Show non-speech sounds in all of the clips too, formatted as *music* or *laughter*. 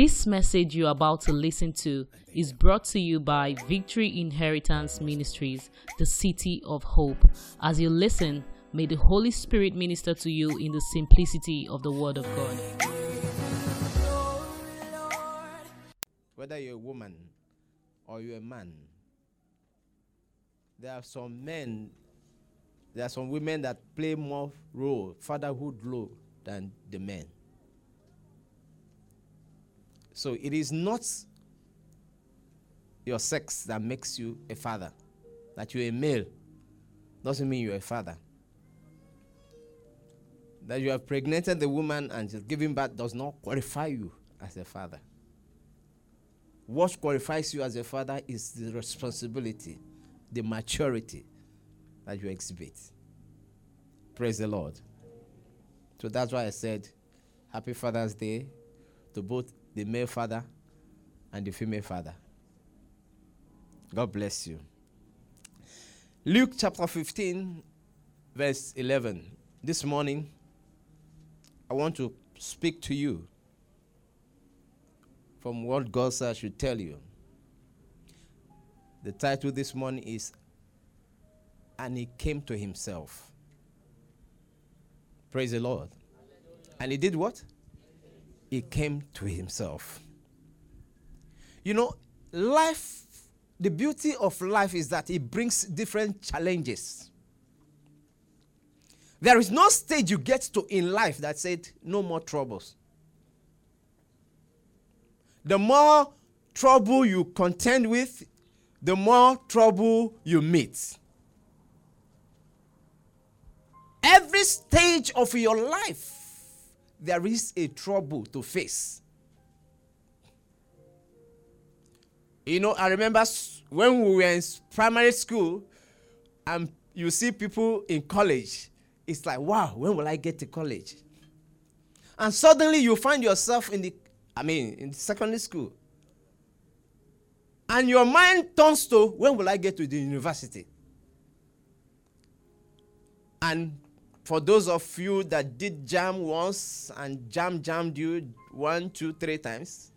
This message you're about to listen to is brought to you by Victory Inheritance Ministries, the City of Hope. As you listen, may the Holy Spirit minister to you in the simplicity of the Word of God. Whether you're a woman or you're a man, there are some men, there are some women that play more role, fatherhood role, than the men. So it is not your sex that makes you a father. That you're a male doesn't mean you're a father. That you have pregnated the woman and just giving birth does not qualify you as a father. What qualifies you as a father is the responsibility, the maturity that you exhibit. Praise the Lord. So that's why I said, Happy Father's Day to both the male father and the female father. God bless you. Luke chapter 15, verse 11. This morning, I want to speak to you from what God I should tell you. The title this morning is And He Came to Himself. Praise the Lord. And He did what? He came to Himself. You know, life, the beauty of life is that it brings different challenges. There is no stage you get to in life that said, no more troubles. The more trouble you contend with, the more trouble you meet. Every stage of your life, there is a trouble to face. You know, I remember when we were in primary school and you see people in college, it's like, wow, when will I get to college? And suddenly you find yourself in the, I mean, in secondary school. And your mind turns to, when will I get to the university? And for those of you that did JAMB once and JAMB jammed you one, two, three times,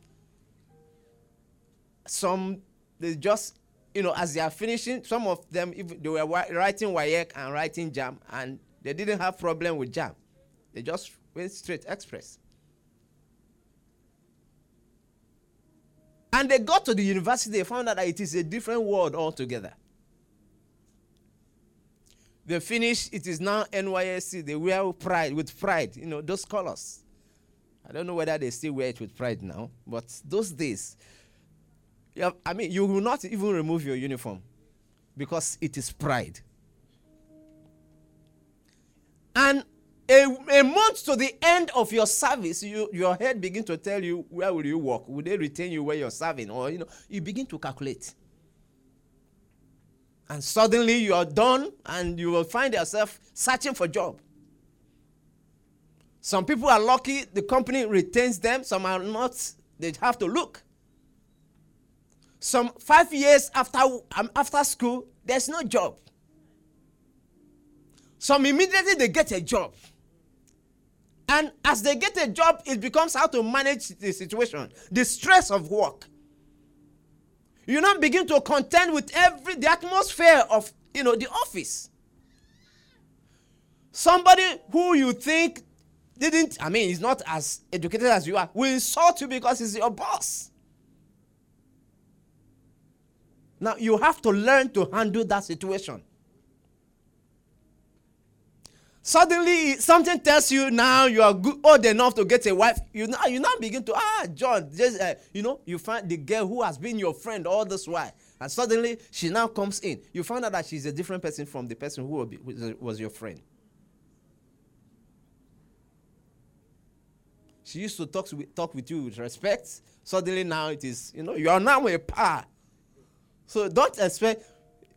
some they just you know as they are finishing, some of them if they were writing WAEC and writing JAMB and they didn't have problem with JAMB, they just went straight express. And they got to the university, they found out that it is a different world altogether. They finish, it is now NYSC. They wear pride with pride, you know, those colors. I don't know whether they still wear it with pride now, but those days, yeah, I mean, you will not even remove your uniform because it is pride. And a, a month to the end of your service, you, your head begin to tell you where will you work? Will they retain you where you're serving? Or you know, you begin to calculate and suddenly you are done and you will find yourself searching for job. Some people are lucky the company retains them. Some are not they have to look. Some five years after um, after school there's no job. Some immediately they get a job. And as they get a job it becomes how to manage the situation. The stress of work you now begin to contend with every the atmosphere of you know the office. Somebody who you think didn't i mean he's not as educated as you are will insult you because he's your boss. Now you have to learn to handle that situation Suddenly, something tells you now you are good, old enough to get a wife. You now, you now begin to ah John, just uh, you know, you find the girl who has been your friend all this while, and suddenly she now comes in. You find out that she's a different person from the person who was your friend. She used to talk to, talk with you with respect. Suddenly now it is you know you are now a par. So don't expect,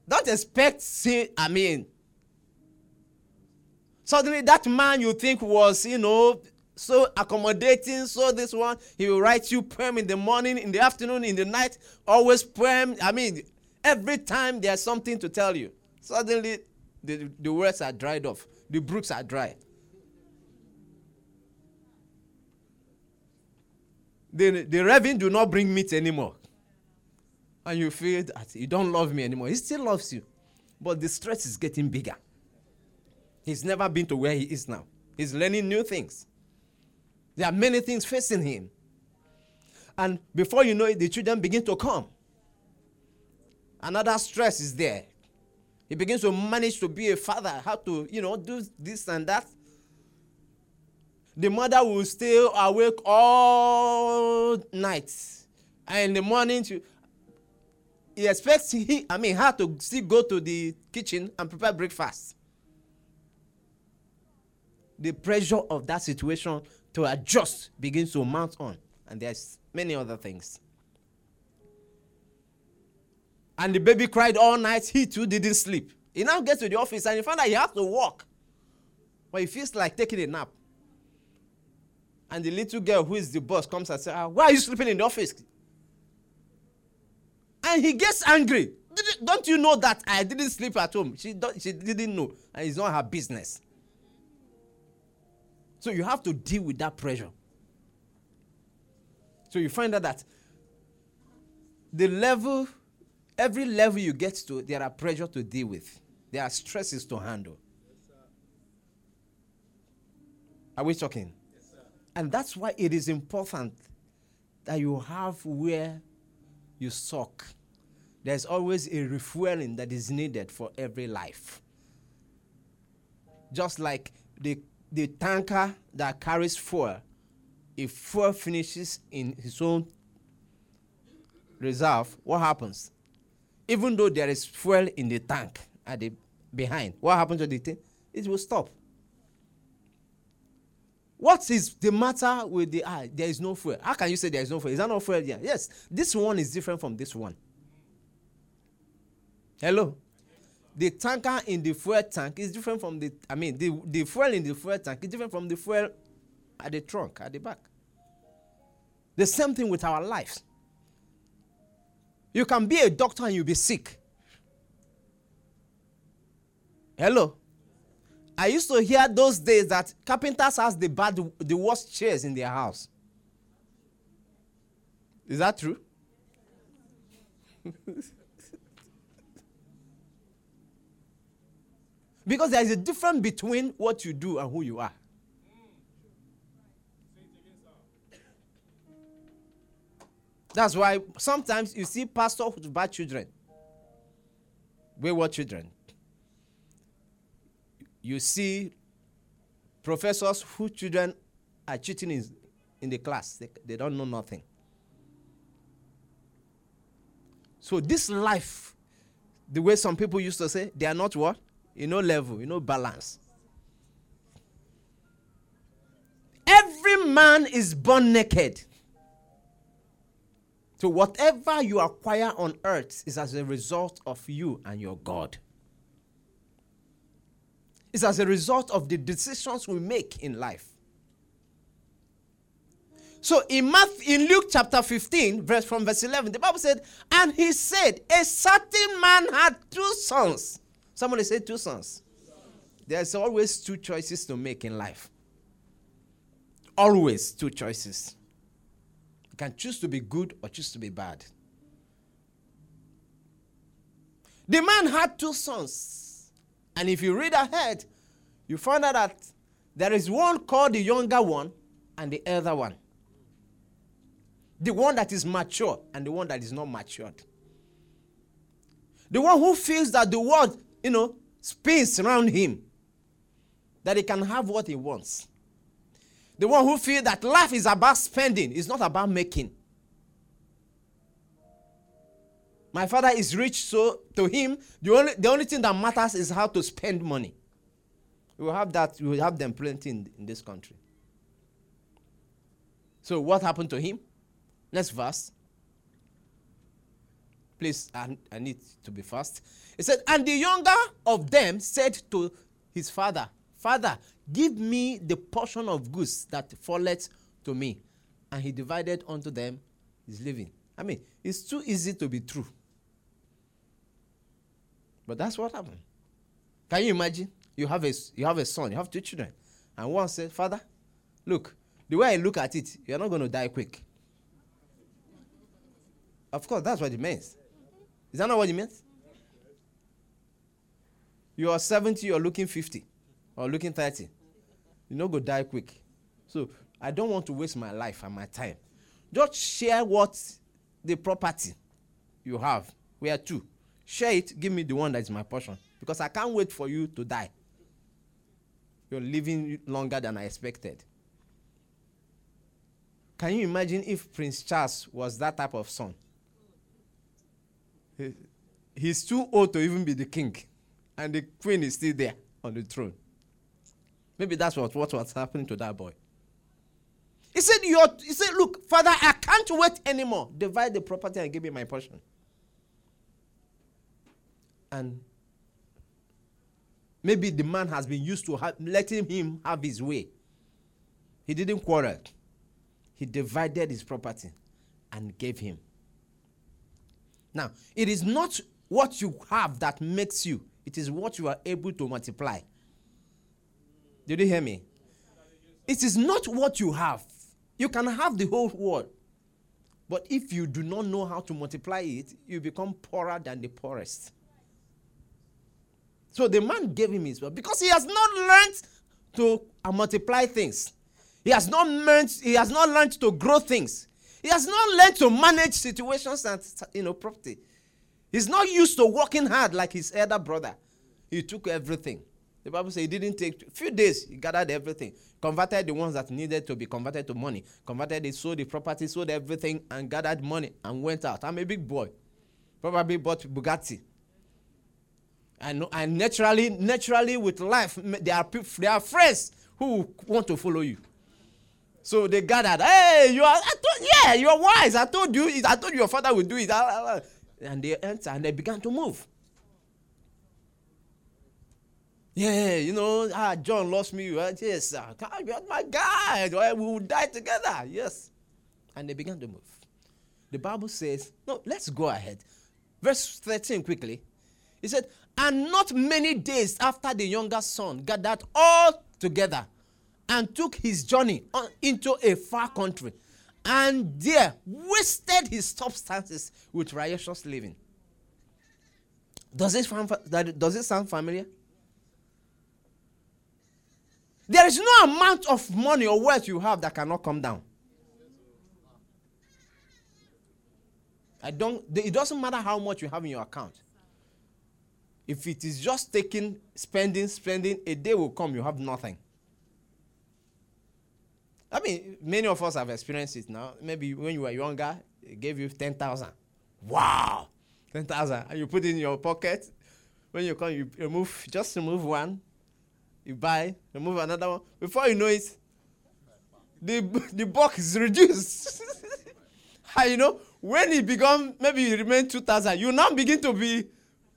don't expect. See, I mean Suddenly, that man you think was, you know, so accommodating, so this one, he will write you poem in the morning, in the afternoon, in the night, always poem. I mean, every time there's something to tell you. Suddenly, the, the words are dried off, the brooks are dry. the, the reverend do not bring meat anymore. And you feel that you don't love me anymore. He still loves you. But the stress is getting bigger. He's never been to where he is now. He's learning new things. There are many things facing him. And before you know it, the children begin to come. Another stress is there. He begins to manage to be a father, how to, you know, do this and that. The mother will stay awake all night. And in the morning, she, he expects he, I mean, her to still go to the kitchen and prepare breakfast. The pressure of that situation to adjust begins to mount on. And there's many other things. And the baby cried all night. He too didn't sleep. He now gets to the office and he found out he has to walk. But he feels like taking a nap. And the little girl who is the boss comes and says, ah, Why are you sleeping in the office? And he gets angry. Don't you know that I didn't sleep at home? She, she didn't know. And it's not her business. So you have to deal with that pressure. So you find out that the level, every level you get to, there are pressure to deal with. There are stresses to handle. Yes, are we talking? Yes, and that's why it is important that you have where you suck. There's always a refueling that is needed for every life. Just like the, the tanker that carries fuel, if fuel finishes in his own reserve, what happens? Even though there is fuel in the tank at the behind, what happens to the thing? It will stop. What is the matter with the eye? There is no fuel. How can you say there is no fuel? Is that not fuel there? Yes. This one is different from this one. Hello? The tanker in the fuel tank is different from the, I mean, the, the fuel in the fuel tank is different from the fuel at the trunk, at the back. The same thing with our lives. You can be a doctor and you'll be sick. Hello? I used to hear those days that carpenters has the bad, the worst chairs in their house. Is that true? *laughs* because there is a difference between what you do and who you are. That's why sometimes you see pastors with bad children, wayward children you see professors whose children are cheating in, in the class, they, they don't know nothing. So, this life, the way some people used to say, they are not what? You know, level, you know, balance. Every man is born naked. So, whatever you acquire on earth is as a result of you and your God. It's as a result of the decisions we make in life. So in Matthew, in Luke chapter 15, verse from verse 11, the Bible said, and he said, a certain man had two sons. Somebody said two sons. There's always two choices to make in life. Always two choices. You can choose to be good or choose to be bad. The man had two sons. And if you read ahead, you find out that there is one called the younger one and the elder one. The one that is mature and the one that is not matured. The one who feels that the world, you know, spins around him, that he can have what he wants. The one who feels that life is about spending, it's not about making. My father is rich, so to him, the only, the only thing that matters is how to spend money. We will have that, we will have them plenty in, in this country. So, what happened to him? Next verse. Please, I, I need to be fast. He said, And the younger of them said to his father, Father, give me the portion of goods that falleth to me. And he divided unto them his living. I mean, it's too easy to be true. But that's what happened. Can you imagine? You have a, you have a son, you have two children. And one said, Father, look, the way I look at it, you're not going to die quick. Of course, that's what it means. Is that not what it means? You are 70, you're looking 50 or looking 30. You know, go die quick. So I don't want to waste my life and my time. Just share what the property you have. We are two. Share it, give me the one that is my portion. Because I can't wait for you to die. You're living longer than I expected. Can you imagine if Prince Charles was that type of son? He, he's too old to even be the king, and the queen is still there on the throne. Maybe that's what, what was happening to that boy. He said, You're, he said, Look, Father, I can't wait anymore. Divide the property and give me my portion. And maybe the man has been used to letting him have his way. He didn't quarrel he divided his property and gave him. Now, it is not what you have that makes you, it is what you are able to multiply. Did you hear me? It is not what you have. You can have the whole world. But if you do not know how to multiply it, you become poorer than the poorest. So the man gave him his wealth because he has not learned to multiply things. He has not learned, he has not learned to grow things. He has not learned to manage situations and you know property. He's not used to working hard like his elder brother. He took everything. The Bible says he didn't take a few days, he gathered everything, converted the ones that needed to be converted to money, converted it, sold the property, sold everything, and gathered money and went out. I'm a big boy. Probably bought Bugatti. And, and naturally, naturally with life, there are, there are friends who want to follow you. So they gathered. Hey, you are. I told, yeah, you are wise. I told you. I told you your father would do it. Ah, ah, ah. And they entered and they began to move. Yeah, you know, ah, John lost me. Right? Yes, sir. You're my guy. We will die together. Yes. And they began to move. The Bible says, no, let's go ahead. Verse 13 quickly. He said, And not many days after the younger son gathered all together and took his journey into a far country and there wasted his substances with riotous living. Does it, sound, does it sound familiar? There is no amount of money or wealth you have that cannot come down. I don't, it doesn't matter how much you have in your account. If it is just taking, spending, spending, a day will come, you have nothing. I mean, many of us have experienced it now. Maybe when you were younger, it gave you 10,000. Wow! 10,000. And you put it in your pocket. When you come, you remove, just remove one. You buy, remove another one. Before you know it, the, *laughs* the box is reduced. *laughs* and you know, when it become, maybe it remain 2,000, you now begin to be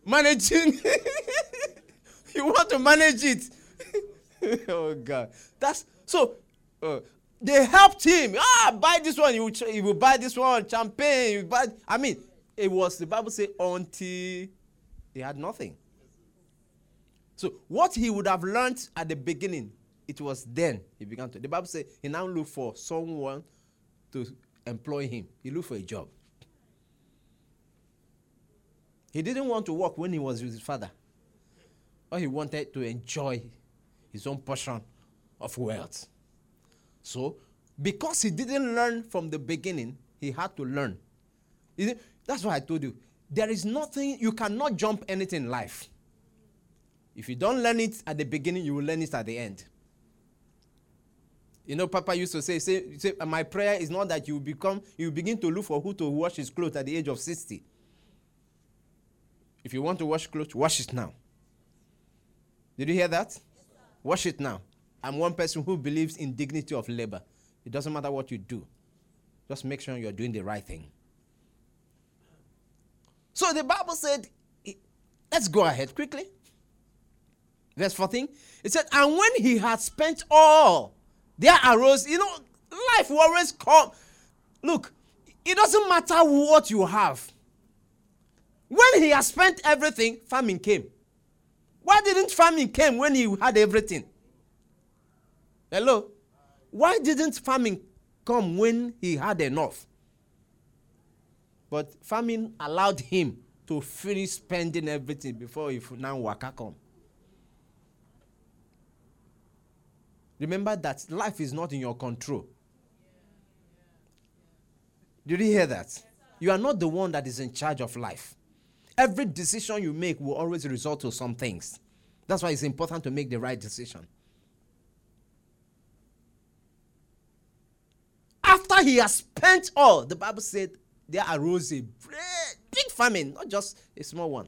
managing. *laughs* you want to manage it. oh, God. That's, so, uh, they helped him. Ah, buy this one. You you will buy this one. Champagne. You buy. I mean, it was the Bible say until he had nothing. So what he would have learned at the beginning, it was then he began to. The Bible say he now looked for someone to employ him. He looked for a job. He didn't want to work when he was with his father. Or he wanted to enjoy his own portion of wealth. So, because he didn't learn from the beginning, he had to learn. That's why I told you. There is nothing, you cannot jump anything in life. If you don't learn it at the beginning, you will learn it at the end. You know, Papa used to say, say, say my prayer is not that you become, you begin to look for who to wash his clothes at the age of 60. If you want to wash clothes, wash it now. Did you hear that? Yes, wash it now. I'm one person who believes in dignity of labor. It doesn't matter what you do. Just make sure you're doing the right thing. So the Bible said, let's go ahead quickly. Verse 14. It said, and when he had spent all, there arose, you know, life will always come. Look, it doesn't matter what you have. When he has spent everything, famine came. Why didn't famine came when he had everything? Hello? Why didn't famine come when he had enough? But famine allowed him to finish spending everything before he now waka come. Remember that life is not in your control. Did you hear that? You are not the one that is in charge of life. Every decision you make will always result to some things. That's why it's important to make the right decision. After he has spent all, the Bible said there arose a big famine, not just a small one.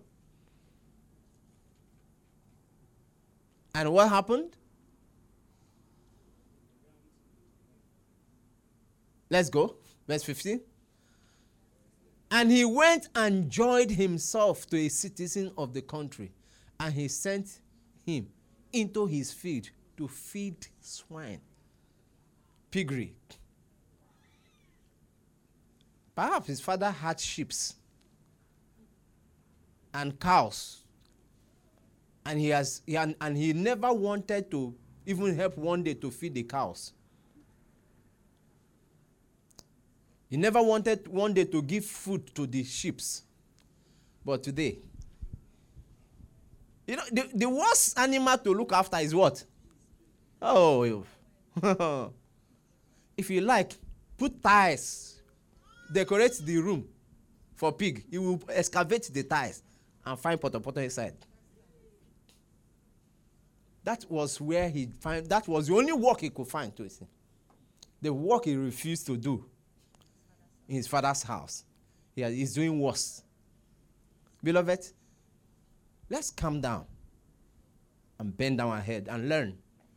And what happened? Let's go. Verse 15. And he went and joined himself to a citizen of the country, and he sent him into his field to feed swine. Piggery. Perhaps his father had sheep and cows. And he has he, and, and he never wanted to even help one day to feed the cows. He never wanted one day to give food to the sheep. But today, you know, the, the worst animal to look after is what? Oh, *laughs* if you like, put ties, decorate the room for pig. He will excavate the ties and find potopoto inside. That was where he find. That was the only work he could find to see. The work he refused to do in his father's house. Yeah, he's doing worse. Beloved, let's calm down and bend down our head and learn